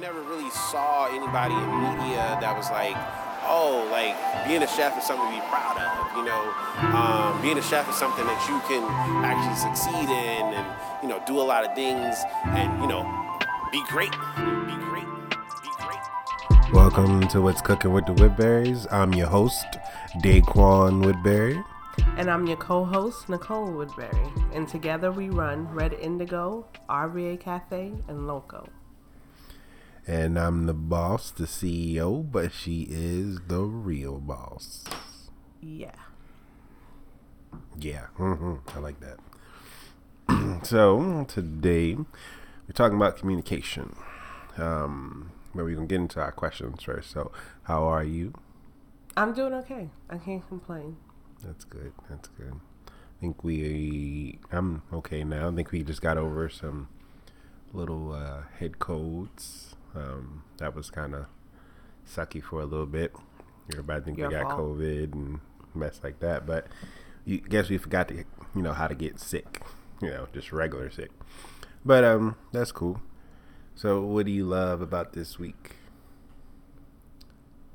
never really saw anybody in media that was like, oh, like being a chef is something to be proud of. You know, um, being a chef is something that you can actually succeed in, and you know, do a lot of things, and you know, be great, be great, be great. Welcome to What's Cooking with the Woodberries. I'm your host, Daquan Woodberry. And I'm your co host, Nicole Woodberry. And together we run Red Indigo, RVA Cafe, and Loco. And I'm the boss, the CEO, but she is the real boss. Yeah. Yeah, mm-hmm. I like that. so, today we're talking about communication. Um, but we're going to get into our questions first. So, how are you? I'm doing okay. I can't complain. That's good. That's good. I think we. I'm okay now. I think we just got over some little uh, head colds. Um, that was kind of sucky for a little bit. Everybody think Your we got fault. COVID and mess like that, but you guess we forgot to, you know, how to get sick. You know, just regular sick. But um, that's cool. So, what do you love about this week?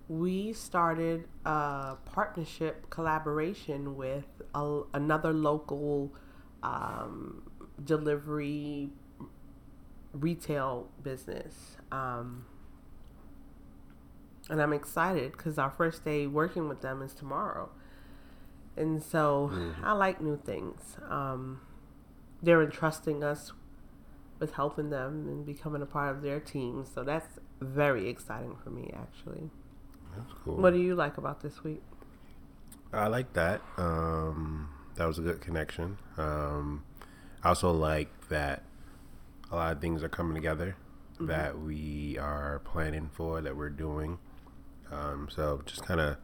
We started a partnership collaboration with a, another local um, delivery retail business. Um, and I'm excited because our first day working with them is tomorrow. And so I like new things. Um, they're entrusting us with helping them and becoming a part of their team. So that's very exciting for me, actually. That's cool. What do you like about this week? I like that. Um, that was a good connection. Um, I also like that a lot of things are coming together that we are planning for, that we're doing. Um, so just kind of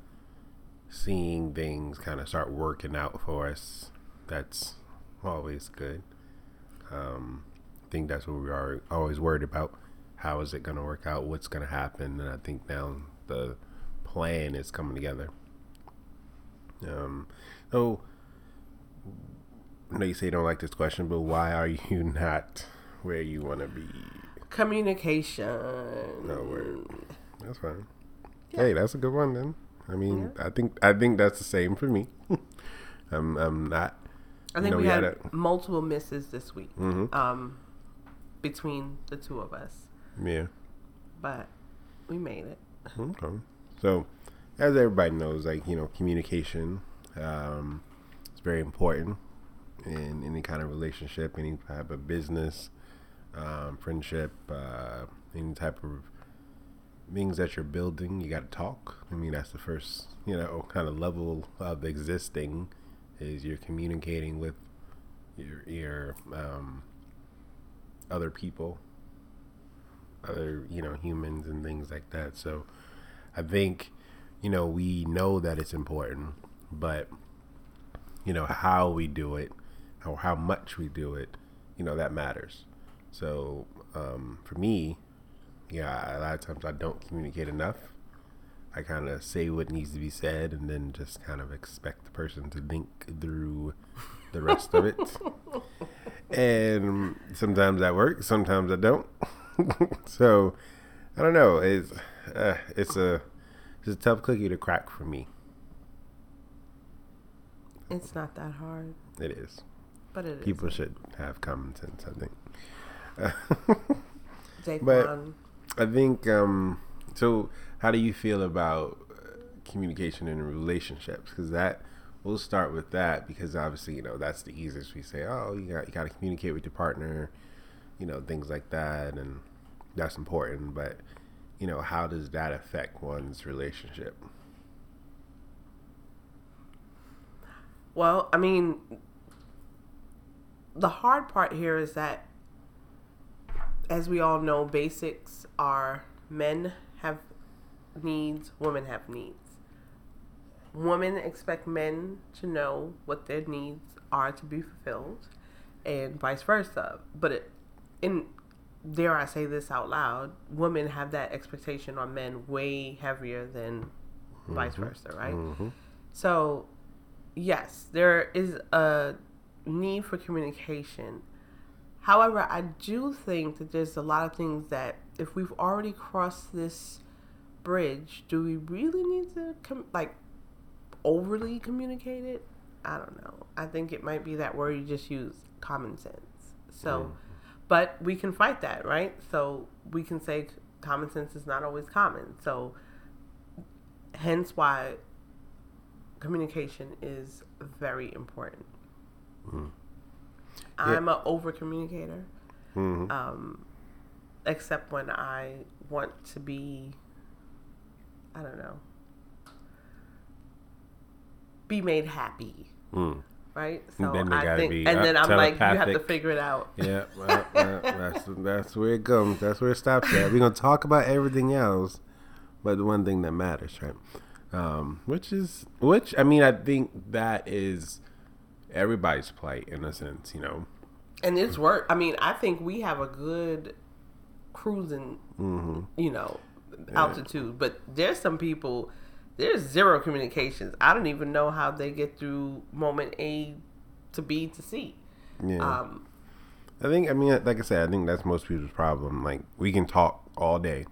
seeing things kind of start working out for us. That's always good. Um, I think that's what we are always worried about. How is it going to work out? What's going to happen? And I think now the plan is coming together. Um, so, I know you say you don't like this question, but why are you not where you want to be? Communication. No word. That's fine. Hey, that's a good one then. I mean, I think I think that's the same for me. I'm I'm not. I you think know, we we had had a- multiple misses this week Mhm. um, between the two of us, Yeah. but we made it. Okay. So, as everybody knows, like you know, communication um, is very important in any kind of relationship, any type of business, um, friendship, uh, any type of things that you're building. You got to talk. I mean, that's the first you know kind of level of existing is you're communicating with your your um, other people other you know humans and things like that so i think you know we know that it's important but you know how we do it or how much we do it you know that matters so um, for me yeah a lot of times i don't communicate enough. I kind of say what needs to be said and then just kind of expect the person to think through the rest of it. And sometimes that works sometimes i don't. So i don't know it's uh, it's a it's a tough cookie to crack for me. It's not that hard, it is. But it is. people should have common sense i think but- i think um so how do you feel about communication in relationships? Because that we'll start with that because obviously you know that's the easiest we say oh you got you got to communicate with your partner you know things like that and that's important. But you know how does that affect one's relationship? Well, I mean, the hard part here is that, as we all know, basics are men have needs, women have needs. Women expect men to know what their needs are to be fulfilled, and vice versa. But it, in dare I say this out loud, women have that expectation on men way heavier than vice mm-hmm. versa, right? Mm-hmm. So, yes, there is a need for communication. However, I do think that there's a lot of things that if we've already crossed this bridge, do we really need to com- like overly communicate it? I don't know. I think it might be that where you just use common sense. So, mm-hmm. but we can fight that, right? So we can say common sense is not always common. So, hence why communication is very important. Mm. I'm an over communicator, Mhm. um, except when I want to be, I don't know, be made happy, Mm. right? So I think, and then I'm like, you have to figure it out. Yeah, well, well, that's that's where it comes. That's where it stops at. We're gonna talk about everything else, but the one thing that matters, right? Um, which is which. I mean, I think that is everybody's plight in a sense. You know, And it's work. I mean, I think we have a good cruising, Mm-hmm. you know, altitude. But there's some people, there's zero communications. I don't even know how they get through moment A to B to C. yeah. Um, I think. I mean, like I said, I think that's most people's problem. Like we can talk all day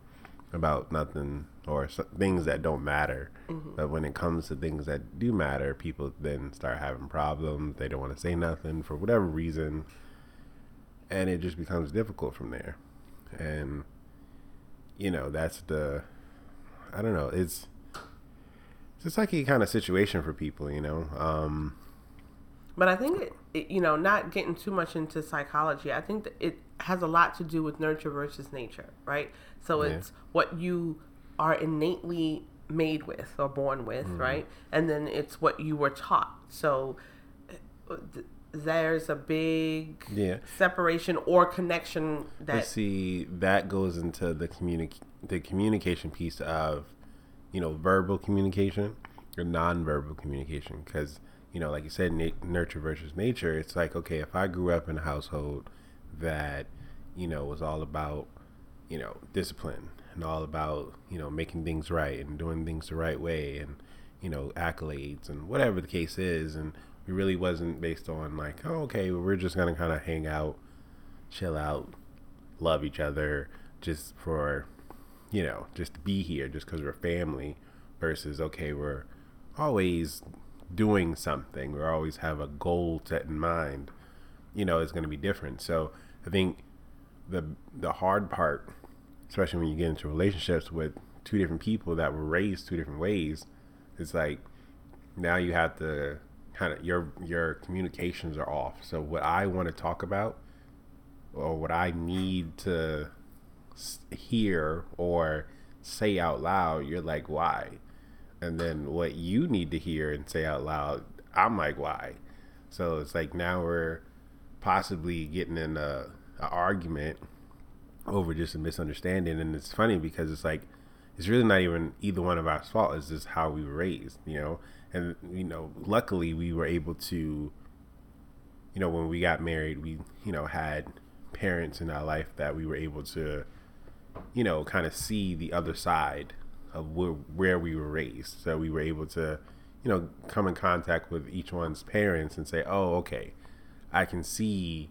about nothing or things that don't matter, but when it comes to things that do matter, people then start having problems. They don't want to say nothing for whatever reason, and it just becomes difficult from there. And you know, that's the. I don't know. It's. It's just like a kind of situation for people, you know. Um, But I think it, it, you know, not getting too much into psychology. I think that it has a lot to do with nurture versus nature, right? So Yeah. it's what you are innately made with or born with, Mm-hmm. right? And then it's what you were taught. So uh, th- there's a big Yeah. separation or connection But that see, that goes into the communic the communication piece of, you know, verbal communication or nonverbal communication. Because you know, like you said, nurture versus nature. It's like okay, if I grew up in a household that, you know, was all about, you know, discipline and all about you know making things right and doing things the right way and you know accolades and whatever the case is, and it really wasn't based on like, oh, okay, we're just gonna kind of hang out, chill out, love each other just for you know just to be here just because we're family versus okay we're always doing something. We always have a goal set in mind you know it's going to be different. So i think the the hard part especially when you get into relationships with two different people that were raised two different ways it's like now you have to kind of your your communications are off so what i want to talk about or what I need to hear or say out loud, you're like, why? And then what you need to hear and say out loud, I'm like, why? So it's like now we're possibly getting in a, a argument over just a misunderstanding, and it's funny because it's like it's really not even either one of our fault. It's just how we were raised, you know. And you know, luckily we were able to you know, when we got married, we, you know, had parents in our life that we were able to, you know, kind of see the other side of where, where we were raised. So we were able to, you know, come in contact with each one's parents and say, oh, okay, I can see,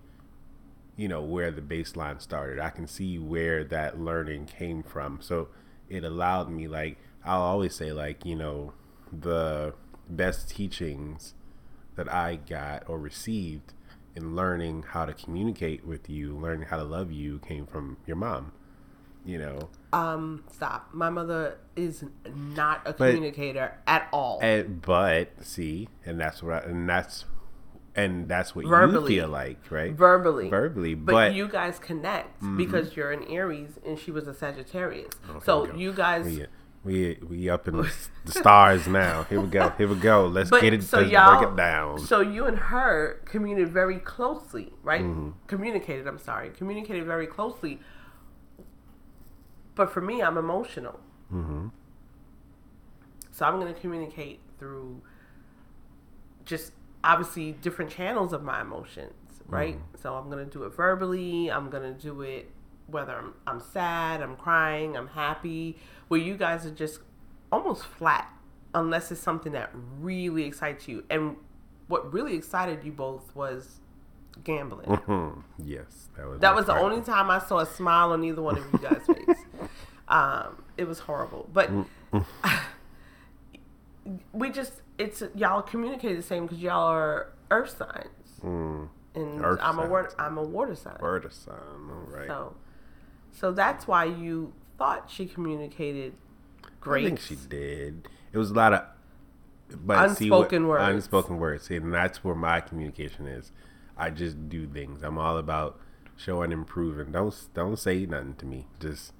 you know, where the baseline started. I can see where that learning came from. So it allowed me, like, I'll always say, like, you know, the best teachings that I got or received in learning how to communicate with you, learning how to love you came from your mom. You know, um stop. My mother is not a But- communicator at all. and but see, and that's what, I, and that's, and that's what Verbally. you feel like, right? verbally. Verbally, But, but, Mm-hmm. you guys connect because you're an Aries and she was a Sagittarius. so you guys we, we we up in the, the stars now. Here we go. Here we go. Let's But get it. so let's y'all, break it down. so you and her communicated very closely, right? Mm-hmm. Communicated. I'm sorry, communicated very closely. But for me, I'm emotional, hmm so I'm going to communicate through just obviously different channels of my emotions, right? Mm-hmm. So I'm going to do it verbally. I'm going to do it whether I'm, I'm sad, I'm crying, I'm happy. Where you guys are just almost flat, unless it's something that really excites you. And what really excited you both was gambling. Mhm. Yes, that was That was the only time I saw a smile on either one of you guys' face. Um, it was horrible, but we just it's y'all communicate the same because y'all are earth signs, Mm, and Earth I'm a signs. water I'm a water sign. of sign. All right. So, so that's why you thought she communicated great. I think she did. It was a lot of but see what- Unspoken words. Unspoken words. See, and that's where my communication is. I just do things. I'm all about showing improving. Don't don't say nothing to me. Just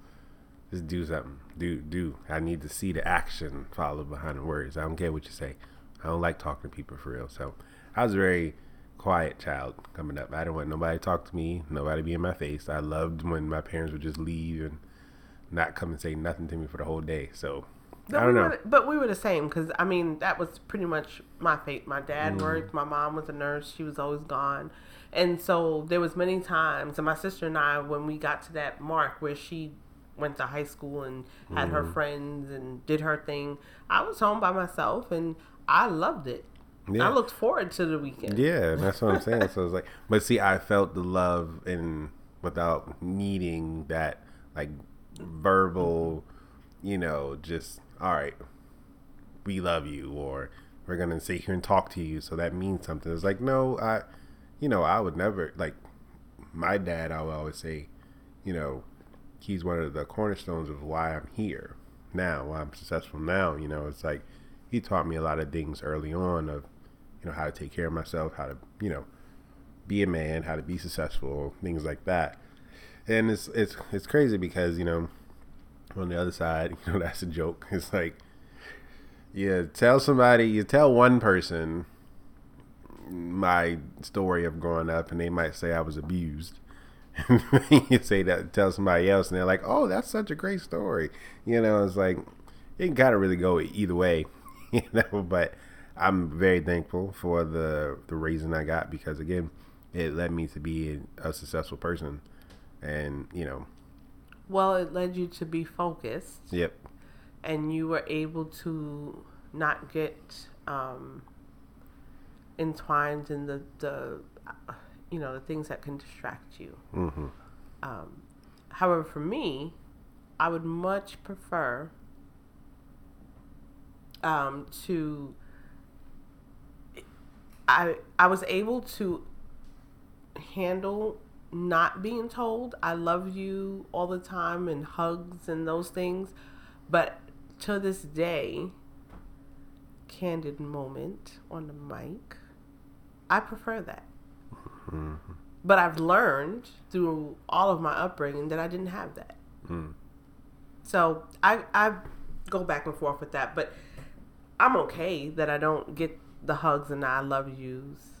just do something. Do do. I need to see the action followed behind the words. I don't care what you say. I don't like talking to people for real. So I was a very quiet child coming up. I didn't want nobody to talk to me, nobody be in my face. I loved when my parents would just leave and not come and say nothing to me for the whole day. So But I don't we know. Were, but we were the same because I mean that was pretty much my fate. My dad Mm. worked. My mom was a nurse. She was always gone, and so there was many times. And my sister and I, when we got to that mark where she went to high school and had her Mm. friends and did her thing, I was home by myself and I loved it. Yeah. I looked forward to the weekend. Yeah, that's what I'm saying. So it's like, but see, I felt the love and without needing that like verbal, you know, just all right, we love you, or we're gonna sit here and talk to you, so that means something. It's like, no, I, you know, I would never like my dad. I would always say, you know, he's one of the cornerstones of why I'm here now, why I'm successful now. You know, it's like he taught me a lot of things early on of, you know, how to take care of myself, how to, you know, be a man, how to be successful, things like that. And it's it's it's crazy because you know, on the other side, you know, that's a joke. It's like, you tell somebody, you tell one person my story of growing up, and they might say I was abused. you say that, tell somebody else, and they're like, "Oh, that's such a great story." You know, it's like it can kind of really go either way, you know. But I'm very thankful for the the raising I got because again, it led me to be a successful person, and you know, Well, it led you to be focused. yep, and you were able to not get um, entwined in the, the you know the things that can distract you. hmm Um, however, for me, I would much prefer um, to. I I was able to handle not being told I love you all the time and hugs and those things, but to this day, candid moment on the mic, I prefer that. But I've learned through all of my upbringing that I didn't have that. Mm. So I I go back and forth with that, but I'm okay that I don't get the hugs and I love yous.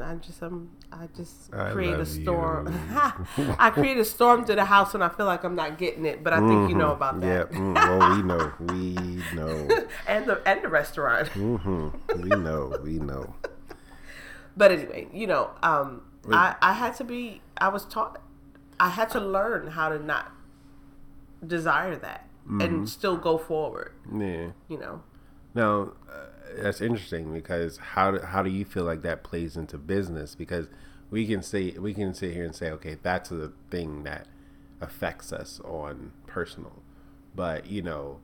I just um I just I create a storm. I create a storm to the house when I feel like I'm not getting it, but I think you know about Yeah, that. mm, well, we know, we know, and the and the restaurant. hmm we know, we know. But anyway, you know, um, I, I had to be, I was taught, I had to learn how to not desire that and still go forward, Yeah. you know. Now, uh, that's interesting because how do, how do you feel like that plays into business? Because we can say we can sit here and say, okay, that's the thing that affects us on personal, but you know,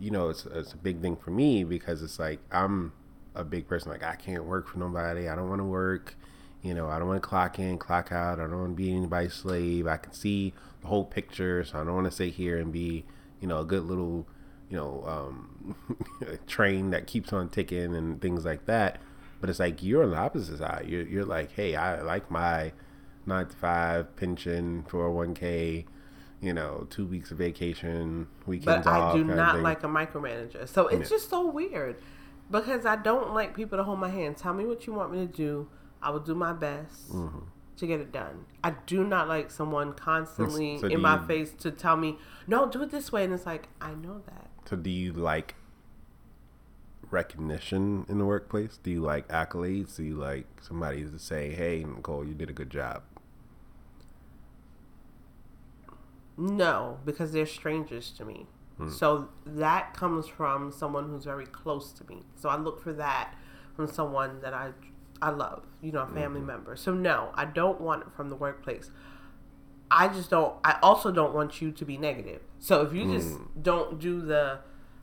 you know, it's it's a big thing for me because it's like I'm a big person. Like I can't work for nobody. I don't want to work. You know, I don't want to clock in, clock out. I don't want to be anybody's slave. I can see the whole picture, so I don't want to sit here and be, you know, a good little, you know, um, train that keeps on ticking and things like that. But it's like you're on the opposite side. You're, you're like, hey, I like my nine to five pension, 401k, you know, two weeks of vacation, weekends But off. I do not like a micromanager. So it's Yeah. just so weird because I don't like people to hold my hand. Tell me what you want me to do. I will do my best Mm-hmm. to get it done. I do not like someone constantly So in my you- face to tell me, no, do it this way. And it's like, I know that. So do you like recognition in the workplace? Do you like accolades? Do you like somebody to say, "Hey, Nicole, you did a good job"? No, because they're strangers to me. Hmm. So that comes from someone who's very close to me. So I look for that from someone that I I love, you know, a family mm-hmm. member. So no, I don't want it from the workplace. I just don't. I also don't want you to be negative. So if you just hmm. don't do the,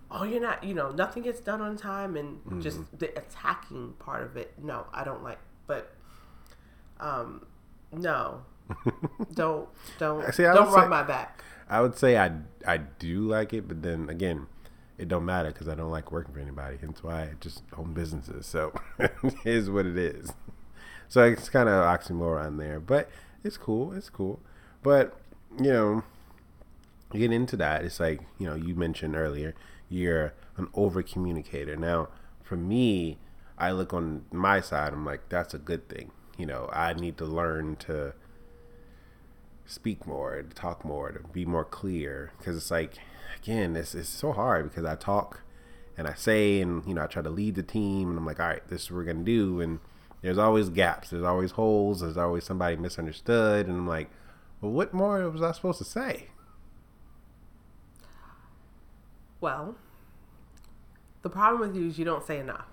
oh, you're not, you know, nothing gets done on time, and just mm-hmm. the attacking part of it. No, I don't like. But, um, no, don't don't See, don't rub say- my back. I would say I I do like it, but then again, it don't matter because I don't like working for anybody. Hence why I just own businesses. So it is what it is. So it's kind of oxymoron there, but it's cool. It's cool. But you know, you get into that. It's like you know you mentioned earlier. You're an over communicator. Now, for me, I look on my side. I'm like that's a good thing. You know, I need to learn to speak more, to talk more, to be more clear. Because it's like, again, it's, it's so hard because I talk and I say, and, you know, I try to lead the team, and I'm like, all right, this is what we're going to do. And there's always gaps, there's always holes, there's always somebody misunderstood. And I'm like, well, what more was I supposed to say? Well, the problem with you is you don't say enough.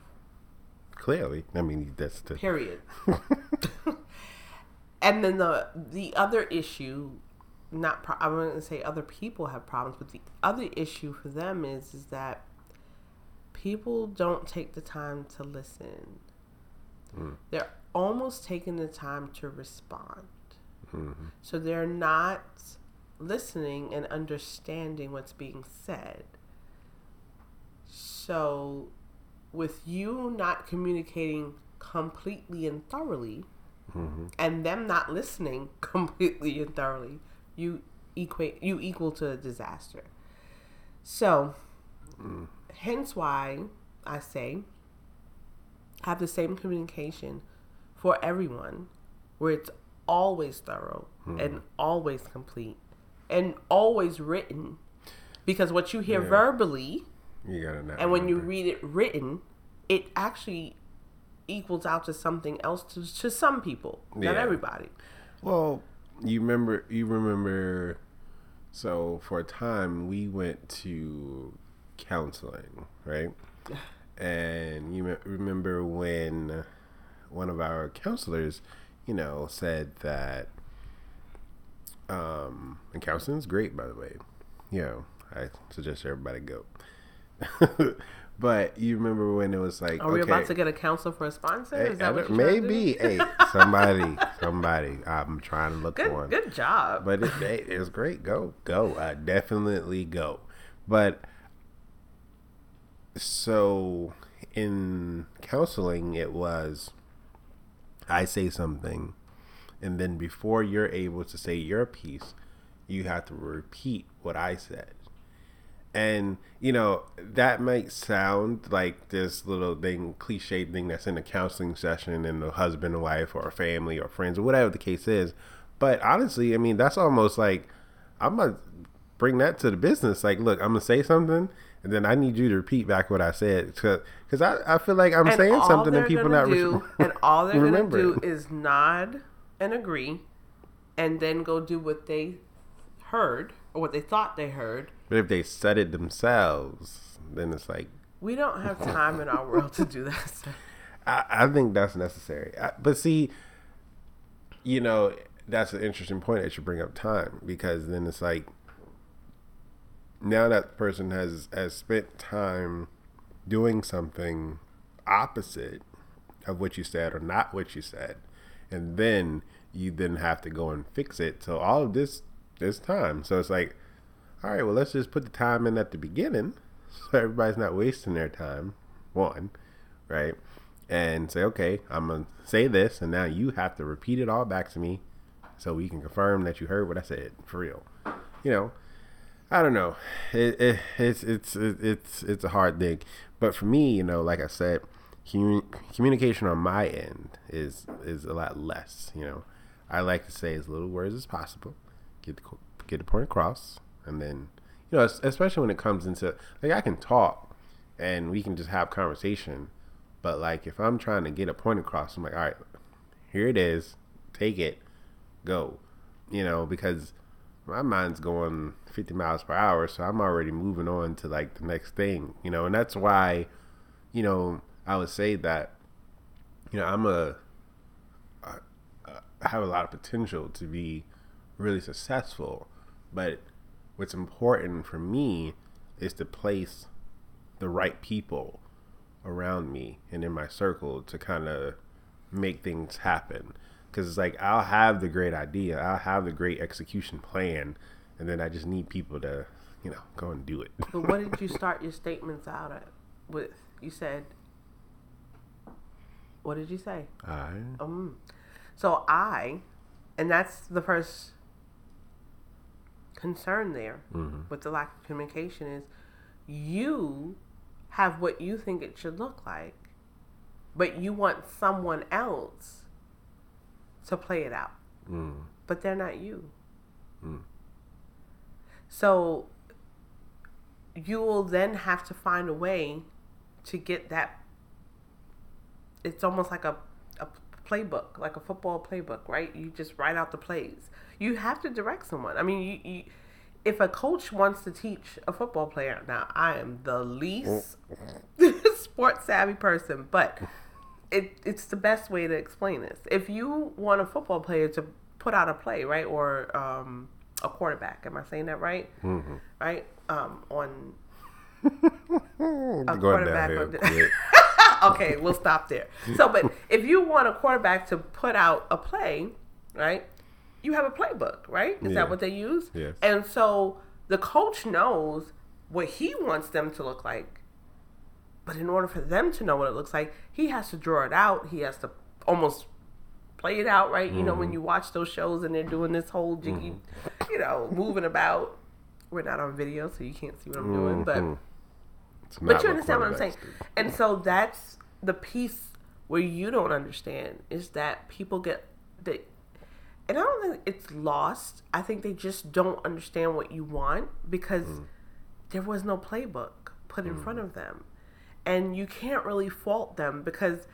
Clearly. I mean, that's the. Period. and then the the other issue, not pro- I wouldn't say other people have problems, but the other issue for them is is that people don't take the time to listen. Hmm. They're almost taking the time to respond. Mm-hmm. So they're not listening and understanding what's being said. So, with you not communicating completely and thoroughly, and them not listening completely and thoroughly, you equate you equal to a disaster. So, hence why I say have the same communication for everyone, where it's always thorough and always complete and always written, because what you hear Yeah. verbally You and when you read it written, it actually equals out to something else to, to some people, not everybody. Well, you remember, you remember. So for a time, we went to counseling, right? And you remember when one of our counselors, you know, said that. Um, and counseling's great, by the way. You know, I suggest everybody go. but you remember when it was like, Are we okay, about to get a counsel for a sponsor? Hey, Is that what you're trying to maybe. hey, somebody, somebody. I'm trying to look for Good, one. good job. But it, it was great. Go, go. Uh, definitely go. But so in counseling, it was I say something, and then before you're able to say your piece, you have to repeat what I said. And you know that might sound like this little thing, cliche thing that's in a counseling session, and the husband and wife, or a family, or friends, or whatever the case is. But honestly, I mean that's almost like I'm gonna bring that to the business. Like, look, I'm gonna say something, and then I need you to repeat back what I said, because I, I feel like I'm And saying something and people not do, res- and all they're gonna do is nod and agree, and then go do what they heard or what they thought they heard. But if they said it themselves, then it's like We don't have time in our world to do that. I, I think that's necessary. I, but see, you know, that's an interesting point that you bring up time because then it's like now that person has has spent time doing something opposite of what you said or not what you said, and then you then have to go and fix it. So all of this this time, so it's like, all right, well, let's just put the time in at the beginning, so everybody's not wasting their time. One, right? And say, okay, I'm gonna say this, and now you have to repeat it all back to me, so we can confirm that you heard what I said for real. You know, I don't know. It, it, it's it's it's it's a hard thing, but for me, you know, like I said, commu- communication on my end is is a lot less. You know, I like to say as little words as possible, get the get the point across, and then you know, especially when it comes into like I can talk and we can just have conversation, but like if I'm trying to get a point across, I'm like, all right, here it is, take it, go, you know, because my mind's going 50 miles per hour, so I'm already moving on to like the next thing, you know, and that's why, you know, I would say that you know, I'm a I have a lot of potential to be really successful, but what's important for me is to place the right people around me and in my circle to kind of make things happen. Because it's like I'll have the great idea, I'll have the great execution plan, and then I just need people to, you know, go and do it. But what did you start your statements out at with? You said, what did you say? I Um, so I, and that's the first concern there with the lack of communication is you have what you think it should look like, but you want someone else to play it out, mm, but they're not you. So you will then have to find a way to get that. It's almost like a, a playbook, like a football playbook, right? You just write out the plays. You have to direct someone. I mean, you, you if a coach wants to teach a football player, now I am the least sports savvy person, but it, it's the best way to explain this. If you want a football player to put out a play, right, or um, a quarterback, am I saying that right? mm-hmm. Right, um, on going quarterback downhill. on the- quick. okay, we'll stop there. So, but if you want a quarterback to put out a play, right, you have a playbook, right? Is Yeah. that what they use? Yes. And so the coach knows what he wants them to look like. But in order for them to know what it looks like, he has to draw it out. He has to almost play it out, right? You know, when you watch those shows and they're doing this whole jiggy, you know, moving about. We're not on video, so you can't see what I'm doing, but Mhm. It's but you understand what I'm saying. And so that's the piece where you don't understand is that people get they and I don't think it's lost. I think they just don't understand what you want because mm. there was no playbook put in front mm. of them. And you can't really fault them because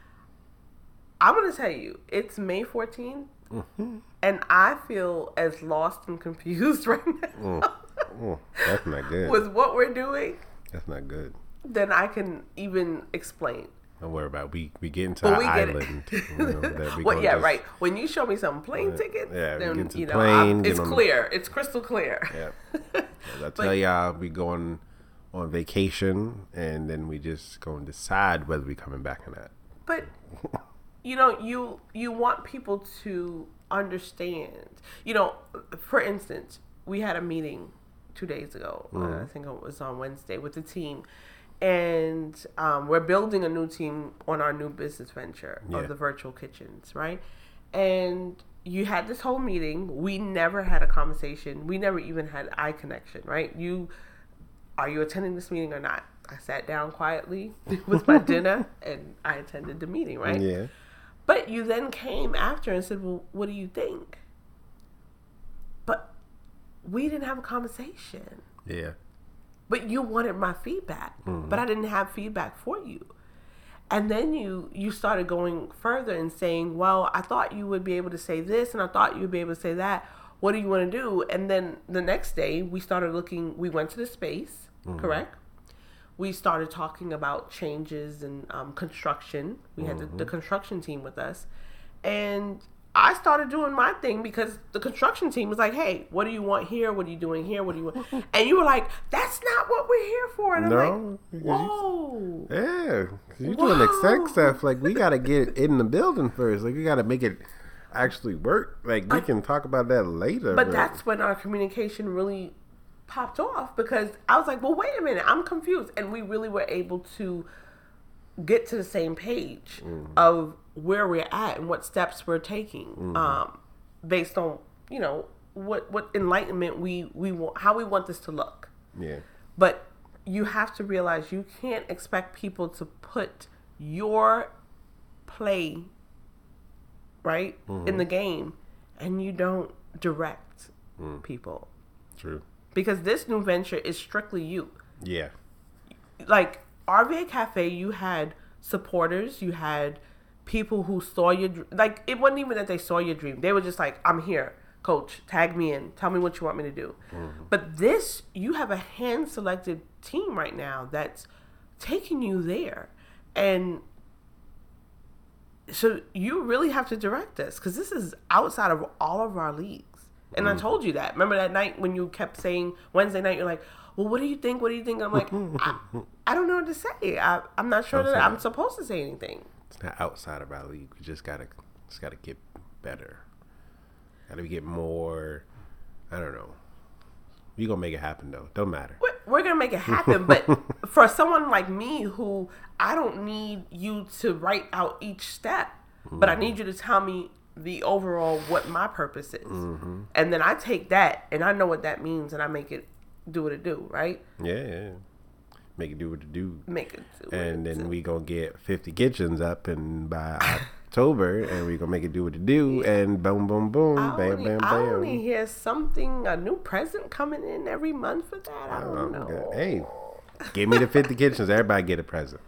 I'm going to tell you, it's May 14th mm-hmm. and I feel as lost and confused right now Oh, that's not good. with what we're doing That's not good. Then I can even explain. Don't worry about it. we we get into But our island. you know, we Well, yeah, just- right. When you show me some plane tickets, yeah, then you the know plane, it's on the- clear. It's crystal clear. Yeah. I tell y'all, we going on vacation, and then we just go and decide whether we coming back or not. But you know, you you want people to understand. You know, for instance, we had a meeting two days ago. Uh, I think it was on Wednesday with the team, and um, we're building a new team on our new business venture Yeah. of the virtual kitchens, right? And you had this whole meeting. We never had a conversation. We never even had eye connection, right? You are you attending this meeting or not? I sat down quietly with my dinner and I attended the meeting, right? Yeah. But you then came after and said, Well, what do you think? But we didn't have a conversation. Yeah. But you wanted my feedback. But I didn't have feedback for you. And then you you started going further and saying, Well, I thought you would be able to say this and I thought you would be able to say that. What do you want to do? And then the next day we started looking we went to the space, correct? We started talking about changes and um, construction. We had the, the construction team with us. And I started doing my thing because the construction team was like, "Hey, what do you want here? What are you doing here? What do you want?" And you were like, "That's not what we're here for." And I'm No, like, you- "Whoa!" Yeah. 'cause you doing exec stuff. Like we gotta get it in the building first. Like we gotta make it actually work. Like we can talk about that later. But that's when our communication really popped off because I was like, "Well, wait a minute, I'm confused," and we really were able to get to the same page mm-hmm. of where we're at and what steps we're taking, mm-hmm. um, based on you know what what enlightenment we we want, how we want this to look. yeah. But you have to realize you can't expect people to put your play right in the mm-hmm. game and you don't direct mm. people True. because this new venture is strictly you Yeah. like RVA Cafe, you had supporters, you had people who saw your like. It wasn't even that they saw your dream; they were just like, "I'm here, coach. Tag me in. Tell me what you want me to do." Mm-hmm. But this, you have a hand-selected team right now that's taking you there, and so you really have to direct us because this is outside of all of our leagues. And I mm. told you that. Remember that night when you kept saying Wednesday night, you're like, well, what do you think? What do you think? I'm like, I, I don't know what to say. I, I'm not sure that I'm supposed to say anything. It's not outside of our league. We just gotta just gotta get better. Gotta get more. I don't know. We gonna make it happen though. Don't matter. We're, we're gonna make it happen, but for someone like me who I don't need you to write out each step, but I mm. need you to tell me the overall what my purpose is, and then I take that and I know what that means, and I make it do what it do, right? Yeah, yeah. yeah. Make it do what it do. Make it do. what And then do. we gonna get fifty kitchens up and by October, and we gonna make it do what it do, and boom, boom, boom, I bam, only, bam, I only hear something, a new present coming in every month for that. I don't Um, know. Hey, give me the fifty kitchens. Everybody get a present.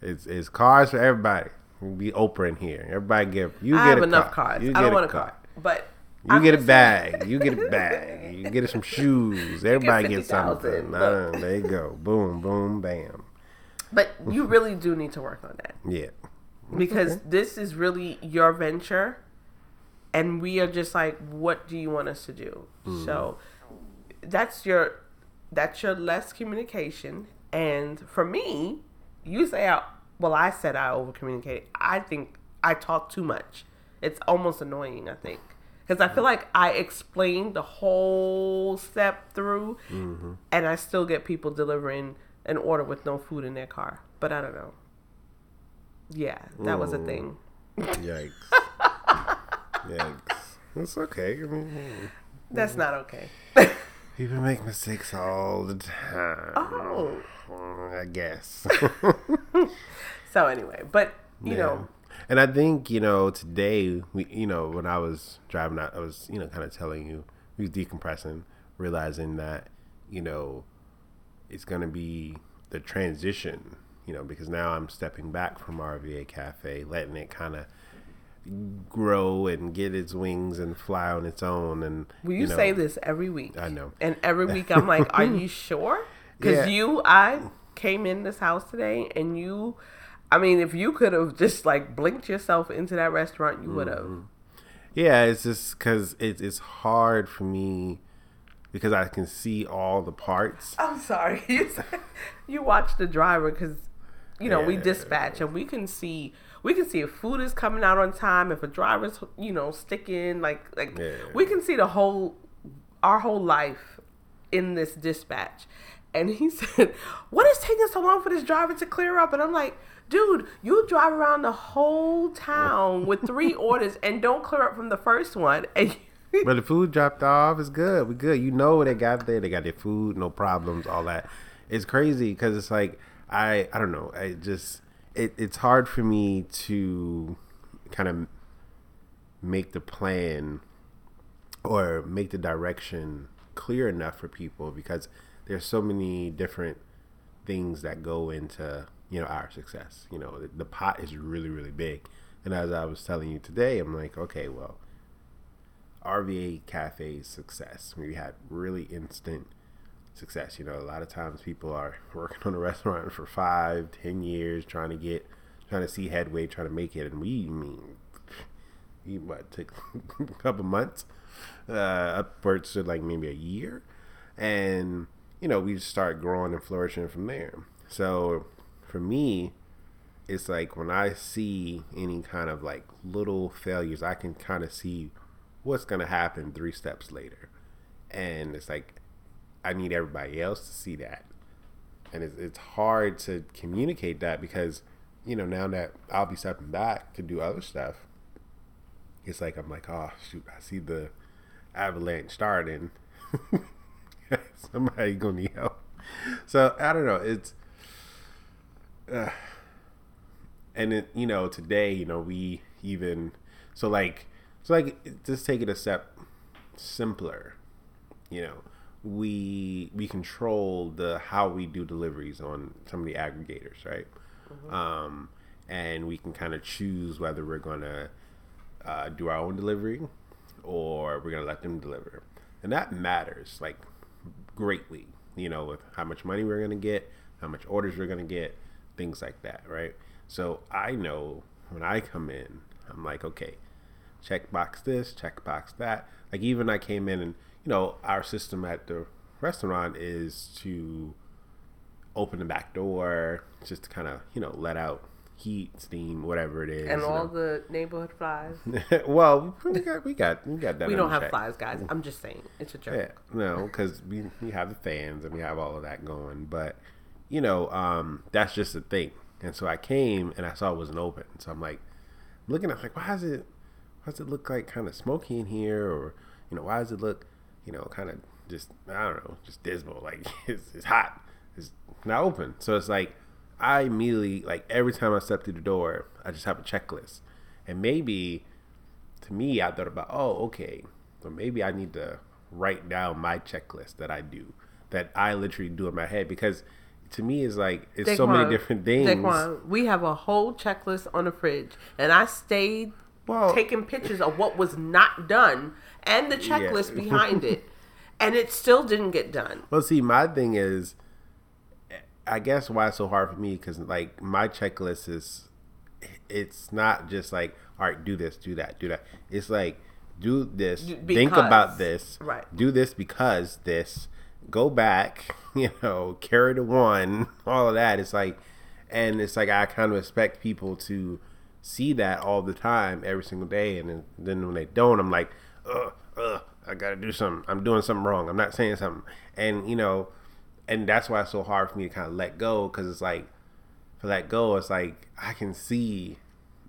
It's it's cars for everybody. We'll be Oprah in here. Everybody get you I get have enough car. cards. You I get don't want a car, but You I'm get a bag. You get a bag. You get some shoes. Everybody gets 50,000. something. Uh, there you go. Boom, boom, bam. But you really do need to work on that. Yeah. because this is really your venture and we are just like what do you want us to do so that's your that's your less communication and for me you say I, well i said i over communicate i think i talk too much it's almost annoying i think because i feel like i explained the whole step through mm-hmm. and i still get people delivering an order with no food in their car but i don't know yeah, that was a mm. thing. Yikes. Yikes. It's okay. I mean, That's not okay. people make mistakes all the time. oh. I guess. So anyway, but you Yeah. know, And I think, you know, today, we, you know, when I was driving out, I was, you know, kind of telling you, we was decompressing, realizing that, you know, it's going to be the transition, you know, because now I'm stepping back from RVA Cafe, letting it kind of grow and get its wings and fly on its own. And, will you, know, say this every week? I know. And every week I'm like, are you sure? Because Yeah. you, I came in this house today and you, I mean, if you could have just like blinked yourself into that restaurant, you would have. Mm-hmm. Yeah, it's just because it's, it's hard for me because I can see all the parts. I'm sorry. You said- you watch the driver because you know we dispatch and we can see we can see if food is coming out on time if a driver's you know sticking like like Yeah. we can see the whole our whole life in this dispatch. And he said, "What is taking so long for this driver to clear up?" And I'm like, "Dude, you drive around the whole town with three orders and don't clear up from the first one." And But the food dropped off. It's good. We good. You know they got there. They got their food. No problems. All that. It's crazy because it's like I I don't know. I just it, it's hard for me to kind of make the plan or make the direction clear enough for people because there's so many different things that go into you know our success. You know the, the pot is really really big. And as i was telling you today i'm like okay well rva cafe's success. We had really instant success. You know a lot of times people are working on a restaurant for five ten years trying to get trying to see headway trying to make it. And we mean we what took a couple months uh upwards to like maybe a year. And you know we just start growing and flourishing from there. So for me it's like when i see any kind of like little failures i can kind of see what's going to happen three steps later. And it's like i need everybody else to see that. And it's, it's hard to communicate that because you know now that i'll be stepping back to do other stuff it's like i'm like oh shoot i see the avalanche starting somebody gonna need help. So i don't know it's uh, and it you know today you know we even so like so like just take it a step simpler you know. We we control the how we do deliveries on some of the aggregators right? Um and we can kind of choose whether we're gonna uh, do our own delivery or we're gonna let them deliver. And that matters like greatly you know with how much money we're gonna get how much orders we're gonna get things like that right so i know when I come in, I'm like, okay, check box this, check box that. Like even I came in and you know our system at the restaurant is to open the back door just to kind of you know let out heat, steam, whatever it is. And all know. the neighborhood flies. well, we got we got we got that. we don't have check. flies, guys. I'm just saying. It's a joke. Yeah, no, because we we have the fans and we have all of that going, but you know, um, that's just the thing. And so I came and I saw it wasn't open, so I'm like, I'm looking at like, why is it, why does it look like kind of smoky in here, or you know, why does it look, you know, kind of just I don't know, just dismal, like it's, it's hot, it's not open. So it's like I immediately like every time I step through the door, I just have a checklist, and maybe to me, I thought about, oh, okay, so maybe I need to write down my checklist that I do, that I literally do in my head, because to me, it's like it's so many different things. Daquan, we have a whole checklist on the fridge, and I stayed Well- taking pictures of what was not done and the checklist Yeah. behind it, and it still didn't get done. Well, see, my thing is, I guess why it's so hard for me because like my checklist is, it's not just like all right, do this, do that, do that. It's like do this, think about this, Right. Do this because this. Go back, you know, carry the one, all of that. It's like, and it's like I kind of expect people to see that all the time, every single day, and then, then when they don't, I'm like, ugh, ugh, I gotta do something. I'm doing something wrong. I'm not saying something, and you know, and that's why it's so hard for me to kind of let go because it's like, for let go, it's like I can see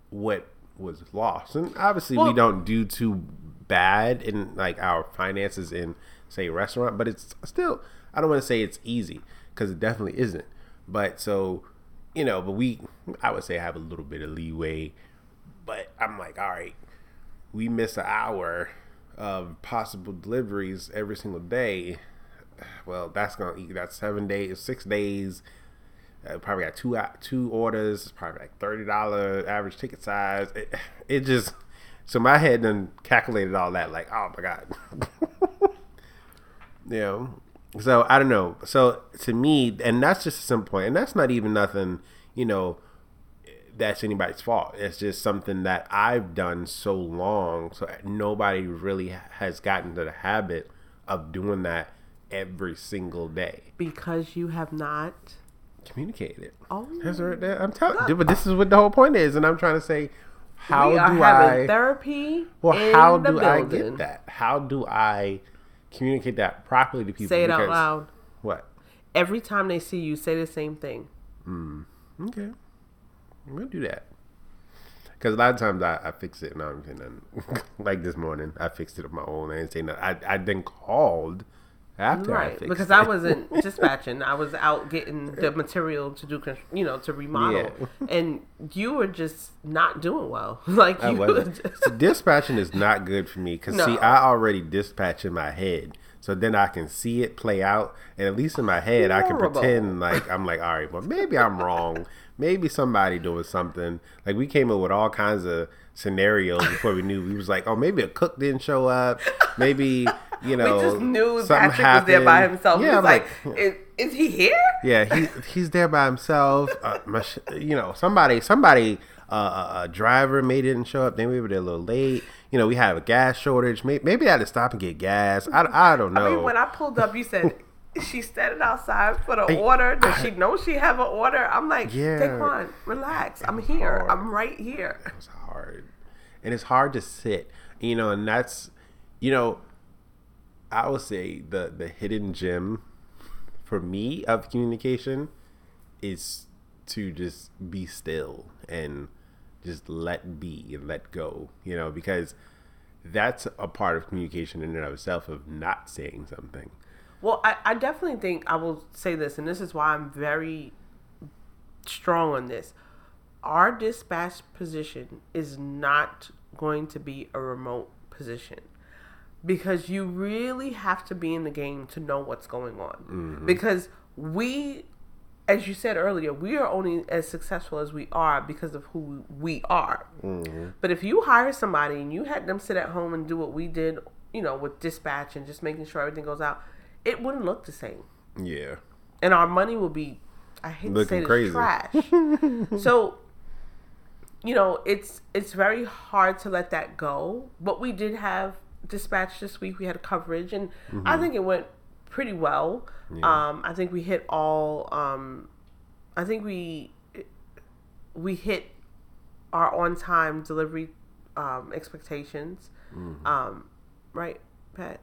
what was lost, and obviously we don't do too bad in like our finances in say restaurant, but it's still I don't want to say it's easy because it definitely isn't. But so you know, but we I would say have a little bit of leeway, but I'm like, all right, we miss an hour of possible deliveries every single day. Well, that's gonna eat that's seven days, six days. Uh, probably got two two orders. It's probably like thirty dollar average ticket size. It, it just so my head done calculated all that. Like, oh my god, you know. So I don't know. So to me, and that's just a simple point, and that's not even nothing. You know, that's anybody's fault. It's just something that I've done so long, so nobody really has gotten to the habit of doing that every single day. Because you have not. communicated. Oh, That's right there. I'm telling you, but this is what the whole point is, and I'm trying to say, how do I? therapy. well, how do I get that? How do I communicate that properly to people? Say it out loud. What? Every time they see you, say the same thing. Mm. Okay, I'm gonna do that. Because a lot of times I, I fix it and I'm nothing. like this morning, I fixed it on my own. I didn't say nothing. I I then called after I Right, fixed because it. I wasn't dispatching. I was out getting the material to do, you know, to remodel, and you were just not doing well. Like I wasn't. just, So dispatching is not good for me because see, I already dispatch in my head, so then I can see it play out, and at least in my head, I can pretend like I'm like, all right, well, maybe I'm wrong. Maybe somebody doing something. Like we came up with all kinds of scenarios before we knew. We was like, oh, maybe a cook didn't show up. Maybe you know, we just knew something Patrick was there by himself. Yeah, like, like, is, is he here? yeah, he he's there by himself. Uh, my, you know, somebody somebody uh, a, a driver maybe didn't show up. Then we were there a little late. You know, we had a gas shortage. Maybe, maybe I had to stop and get gas. I, I don't know. I mean, when I pulled up, you said she standing outside for the Hey, order. Does she know she have an order? I'm like, Yeah. Daquan, relax. I'm here. hard. I'm right here. Hard, and it's hard to sit. You know, and that's you know, I would say the the hidden gem for me of communication is to just be still and just let be and let go. You know, because that's a part of communication in and of itself of not saying something. Well, I, I definitely think I will say this, and this is why I'm very strong on this. Our dispatch position is not going to be a remote position because you really have to be in the game to know what's going on. Mm-hmm. Because we, as you said earlier, we are only as successful as we are because of who we are. Mm-hmm. But if you hire somebody and you had them sit at home and do what we did, you know, with dispatch and just making sure everything goes out, it wouldn't look the same. Yeah. And our money would be, I hate Looking to say crazy. trash. so you know, it's it's very hard to let that go. But we did have dispatch this week. We had coverage, and I think it went pretty well. Um, I think we hit all. Um, I think we we hit our on time delivery um, expectations. Um, right, Pat?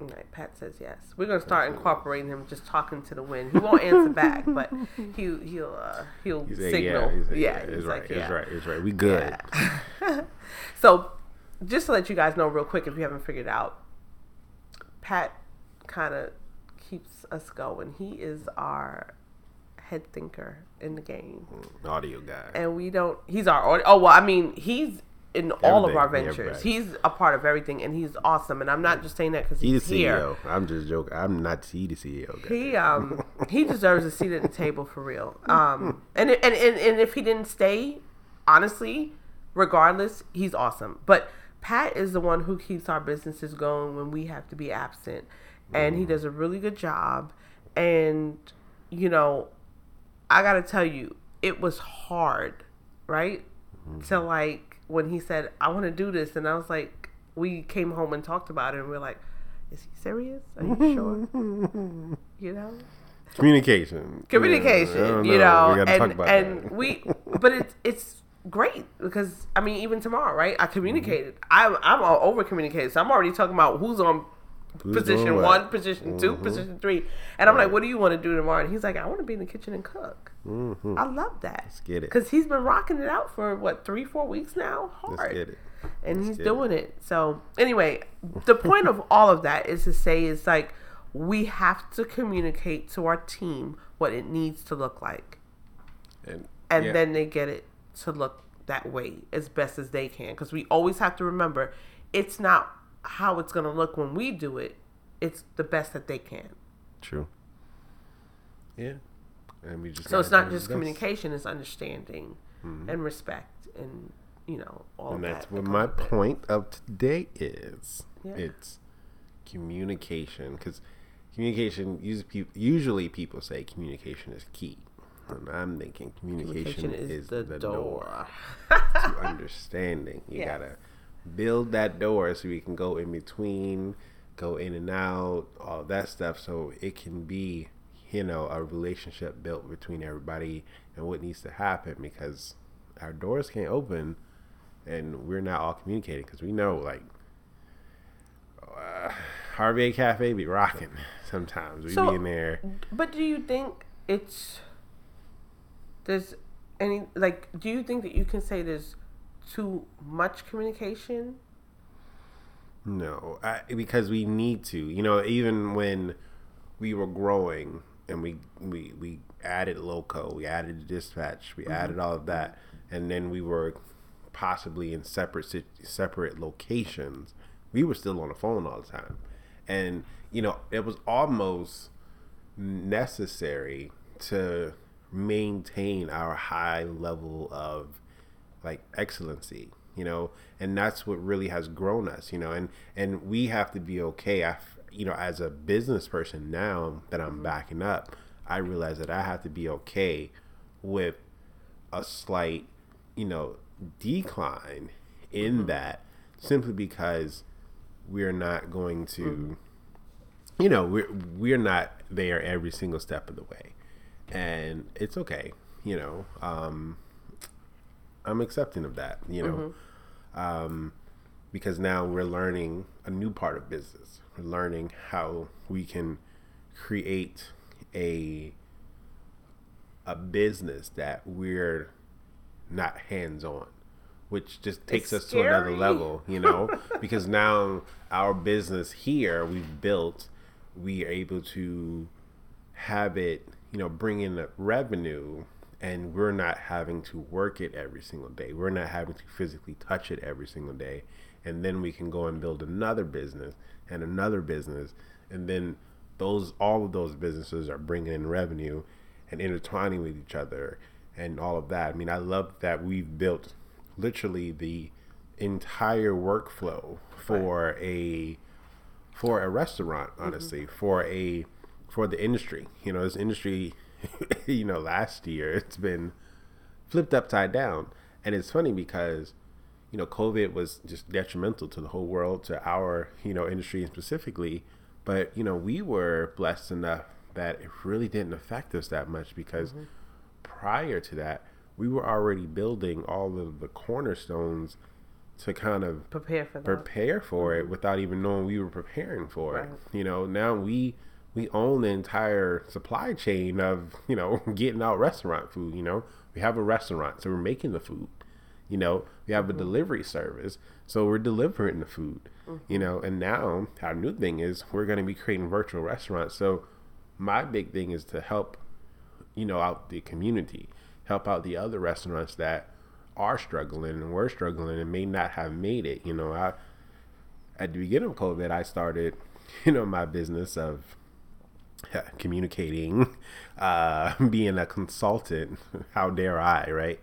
Right, Pat says yes. We're gonna start incorporating him, just talking to the wind. He won't answer back, but he he'll uh, he'll He said, signal. Yeah, yeah, he's it's like, right. yeah. It's right. It's right. We good. Yeah. so, just to let you guys know real quick, if you haven't figured out, Pat kind of keeps us going. He is our head thinker in the game, Audio guy. and we don't. He's our audi- oh well. I mean, he's in all of our Everything, ventures. He's a part of everything, and he's awesome. And I'm not just saying that because He the he's here. CEO. I'm just joking. I'm not he the CEO. Guy. He um he deserves a seat at the table for real. Um and and and, and if he didn't stay, honestly, regardless, he's awesome. But Pat is the one who keeps our businesses going when we have to be absent, and he does a really good job. And you know, I gotta tell you, it was hard, right? To like when he said, "I want to do this," and I was like, we came home and talked about it, and we are like, "Is he serious? Are you sure?" you know Communication. communication Yeah, don't you know We and about and that. we but it's it's great because i mean even tomorrow right i communicated mm-hmm. i'm i'm all over communicated so i'm already talking about who's on Position one position 2 mm-hmm. position three. And i'm like what do you want to do tomorrow? And he's like i want to be in the kitchen and cook. Mm-hmm. I love that. Let's get it. because he's been rocking it out for what three four weeks now? Hard. Let's get it. and he's get doing it. So anyway, the point of all of that is to say is like we have to communicate to our team what it needs to look like, And, and yeah. then they get it to look that way as best as they can. Because we always have to remember, it's not how it's going to look when we do it; it's the best that they can. True. Yeah. And we just So it's not just communication; it's understanding mm-hmm. and respect, and you know all And that's that. what my it. point of today is. Yeah. It's communication because communication usually people, say communication is key. And I'm thinking communication, Communication is, the, door, door. to understanding. You Yes. gotta build that door so we can go in between, go in and out, all that stuff, so it can be, you know, a relationship built between everybody and what needs to happen because our doors can't open and we're not all communicating because we know like uh, RVA Cafe be rocking sometimes. We So- be in there. But do you think it's there's any like do you think that you can say there's too much communication? No, I, because we need to. You know, even when we were growing and we we we added loco, we added dispatch, we mm-hmm. added all of that, and then we were possibly in separate separate locations. We were still on the phone all the time, and you know, it was almost necessary to maintain our high level of like excellency you know? And that's what really has grown us you know? And and we have to be okay. I, you know as a business person now that i'm mm-hmm. backing up i realize that i have to be okay with a slight you know decline in mm-hmm. that simply because we're not going to mm-hmm. you know we're we're not there every single step of the way. And it's okay you know? Um i'm accepting of that you know? Um because now we're learning a new part of business. We're learning how we can create a a business that we're not hands on which just takes It's us to another level you know? Because now our business here we've built we are able to have it you know bring in the revenue and we're not having to work it every single day. We're not having to physically touch it every single day. And then we can go and build another business and another business. And then those all of those businesses are bringing in revenue and intertwining with each other and all of that. I mean i love that we've built literally the entire workflow for a for a restaurant mm-hmm. honestly for a for the industry. You know this industry you know last year it's been flipped upside down. And it's funny because, you know, COVID was just detrimental to the whole world, to our, you know, industry specifically. But, you know, we were blessed enough that it really didn't affect us that much because mm-hmm. prior to that, we were already building all of the cornerstones to kind of prepare for prepare for it mm-hmm. without even knowing we were preparing for right. it. You know, now we we own the entire supply chain of you know getting out restaurant food. You know, we have a restaurant, so we're making the food. You know, we have mm-hmm. a delivery service, so we're delivering the food. Mm-hmm. You know, and now our new thing is we're going to be creating virtual restaurants. So my big thing is to help, you know, out the community, help out the other restaurants that are struggling and were struggling and may not have made it. You know, I at the beginning of COVID, I started, you know, my business of communicating, uh, being a consultant. How dare I, right?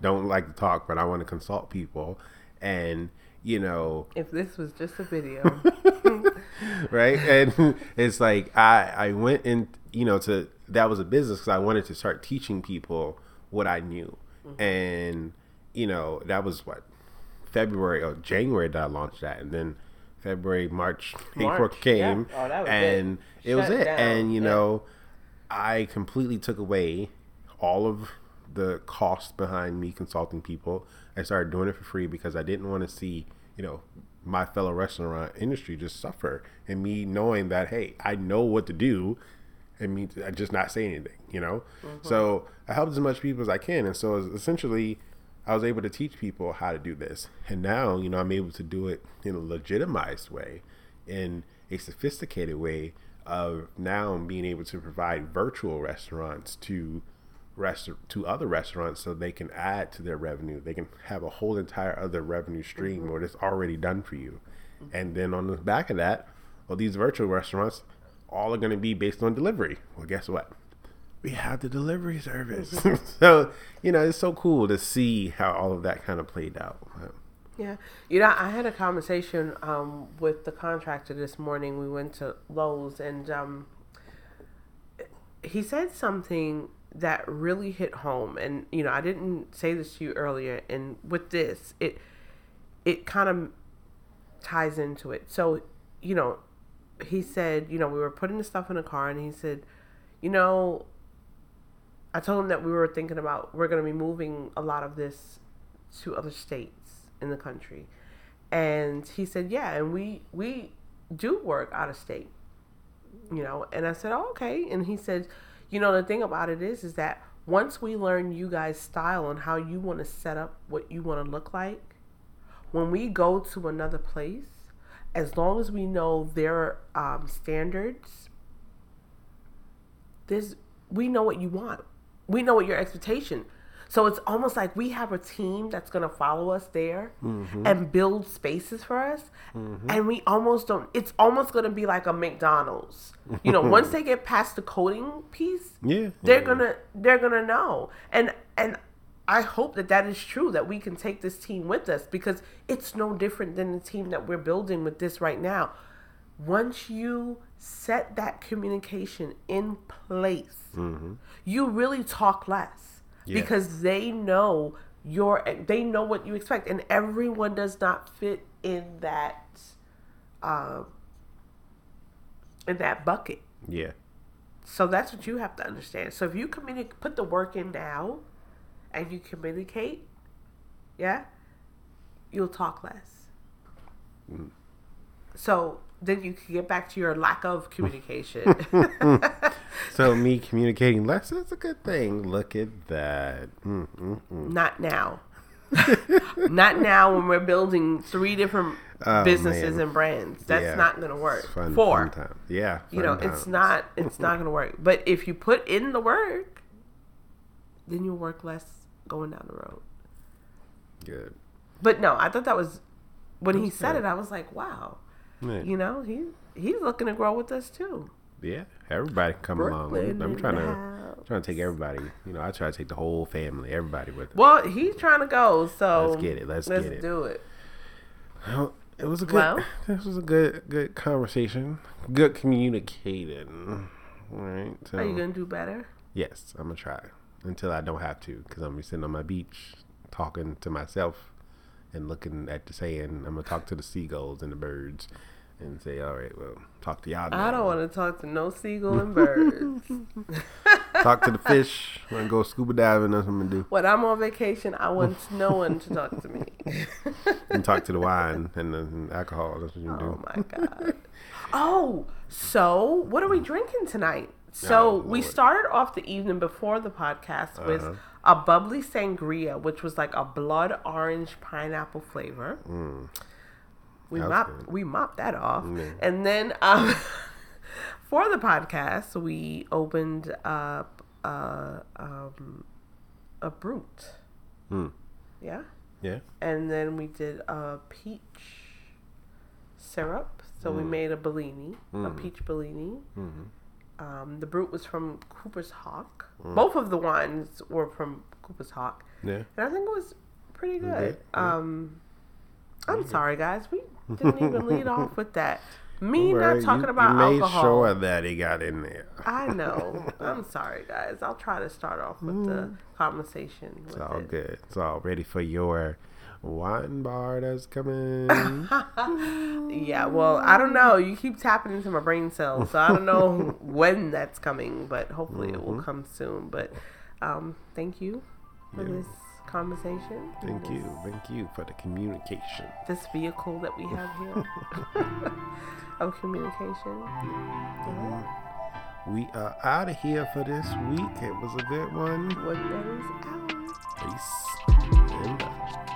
Don't like to talk, but I want to consult people. And, you know. If this was just a video. right? And it's like, I, I went in, you know, to, that was a business because I wanted to start teaching people what I knew. Mm-hmm. And, you know, that was what, February or January that I launched that. And then February, March, March April came, yeah. oh, and it, it was it. Down. And you yeah. know, I completely took away all of the cost behind me consulting people. I started doing it for free because I didn't want to see, you know, my fellow restaurant industry just suffer, and me knowing that hey, I know what to do, and me just not say anything, you know. Mm-hmm. So I helped as much people as I can, and so essentially I was able to teach people how to do this. And now, you know, I'm able to do it in a legitimized way, in a sophisticated way of now being able to provide virtual restaurants to rest to other restaurants so they can add to their revenue. They can have a whole entire other revenue stream mm-hmm. or it's already done for you. And then on the back of that, well, these virtual restaurants all are going to be based on delivery. Well, guess what? We have the delivery service. so, you know, it's so cool to see how all of that kind of played out. Yeah. You know, I had a conversation um, with the contractor this morning. We went to Lowe's and um, he said something that really hit home. And, you know, I didn't say this to you earlier. And with this, it, it kind of ties into it. So, you know, he said, you know, we were putting the stuff in the car and he said, you know, I told him that we were thinking about we're going to be moving a lot of this to other states in the country, and he said, "Yeah, and we we do work out of state, you know." And I said, oh, "Okay," and he said, "You know, the thing about it is, is that once we learn you guys' style and how you want to set up what you want to look like, when we go to another place." As long as we know their um, standards, there's we know what you want we know what your expectation. So it's almost like we have a team that's going to follow us there mm-hmm. and build spaces for us. Mm-hmm. And we almost don't, it's almost going to be like a McDonald's. You know, once they get past the coding piece, yeah, they're yeah. going to, they're going to know. And, and I hope that that is true, that we can take this team with us because it's no different than the team that we're building with this right now. Once you set that communication in place, mm-hmm. you really talk less yeah. because they know your they know what you expect, and everyone does not fit in that um, in that bucket. Yeah. So that's what you have to understand. So if you communicate, put the work in now, and you communicate, yeah, you'll talk less. Mm. So then you can get back to your lack of communication. so me communicating less is a good thing. Look at that. Mm-mm-mm. Not now. not now when we're building three different oh, businesses man. and brands. That's yeah. not going to work. Fun, Four. Fun time. Yeah. you know, times. it's not. It's not going to work. But if you put in the work, then you'll work less going down the road. Good. But no, I thought that was when he said it. I was like, wow. You know, he he's looking to grow with us too. Yeah, everybody can come Brooklyn along. I'm trying to trying to take everybody. You know, I try to take the whole family, everybody with us. Well, he's trying to go, so let's get it. Let's, let's get it. do it. Well, it was a good. Well, this was a good good conversation. Good communicating. All right. So, are you gonna do better? Yes, I'm gonna try. until I don't have to, because I'm gonna be sitting on my beach talking to myself and looking at the sand. I'm gonna talk to the seagulls and the birds and say, "All right, well, talk to y'all." I don't want to talk to no seagull and birds. talk to the fish. Want to go scuba diving? That's what I'm gonna do. when I'm on vacation, I want no one to talk to me. And talk to the wine and the and alcohol. That's what you oh do. Oh my god. Oh, so what are we drinking tonight? So Oh, we started off the evening before the podcast with Uh-huh. A bubbly sangria, which was like a blood orange pineapple flavor. We Mm. Was mopped good. we mopped that off, Yeah. and then um, for the podcast we opened up uh, um, a brut. Hmm. Yeah, Yeah. and then we did a peach syrup. So we made a Bellini, a Mm. peach Bellini. Mhm. Um, the brut was from Cooper's Hawk. Mm. Both of the wines were from Cooper's Hawk, Yeah. and I think it was pretty good. Okay. Um, I'm sorry, guys. We didn't even lead off with that. Me Don't talking you, about you made alcohol. sure that he got in there. I know. I'm sorry, guys. I'll try to start off with the conversation. With It's all it. good. It's all ready for your wine bar that's coming. Yeah, well, I don't know. You keep tapping into my brain cells, so I don't know when that's coming, but hopefully it will come soon. But um, thank you for Mm-hmm. Yeah. this conversation. Thank this, you. Thank you for the communication. This vehicle that we have here of communication. Yeah. We are out of here for this week. It was a good one. Woodberry's out. Peace.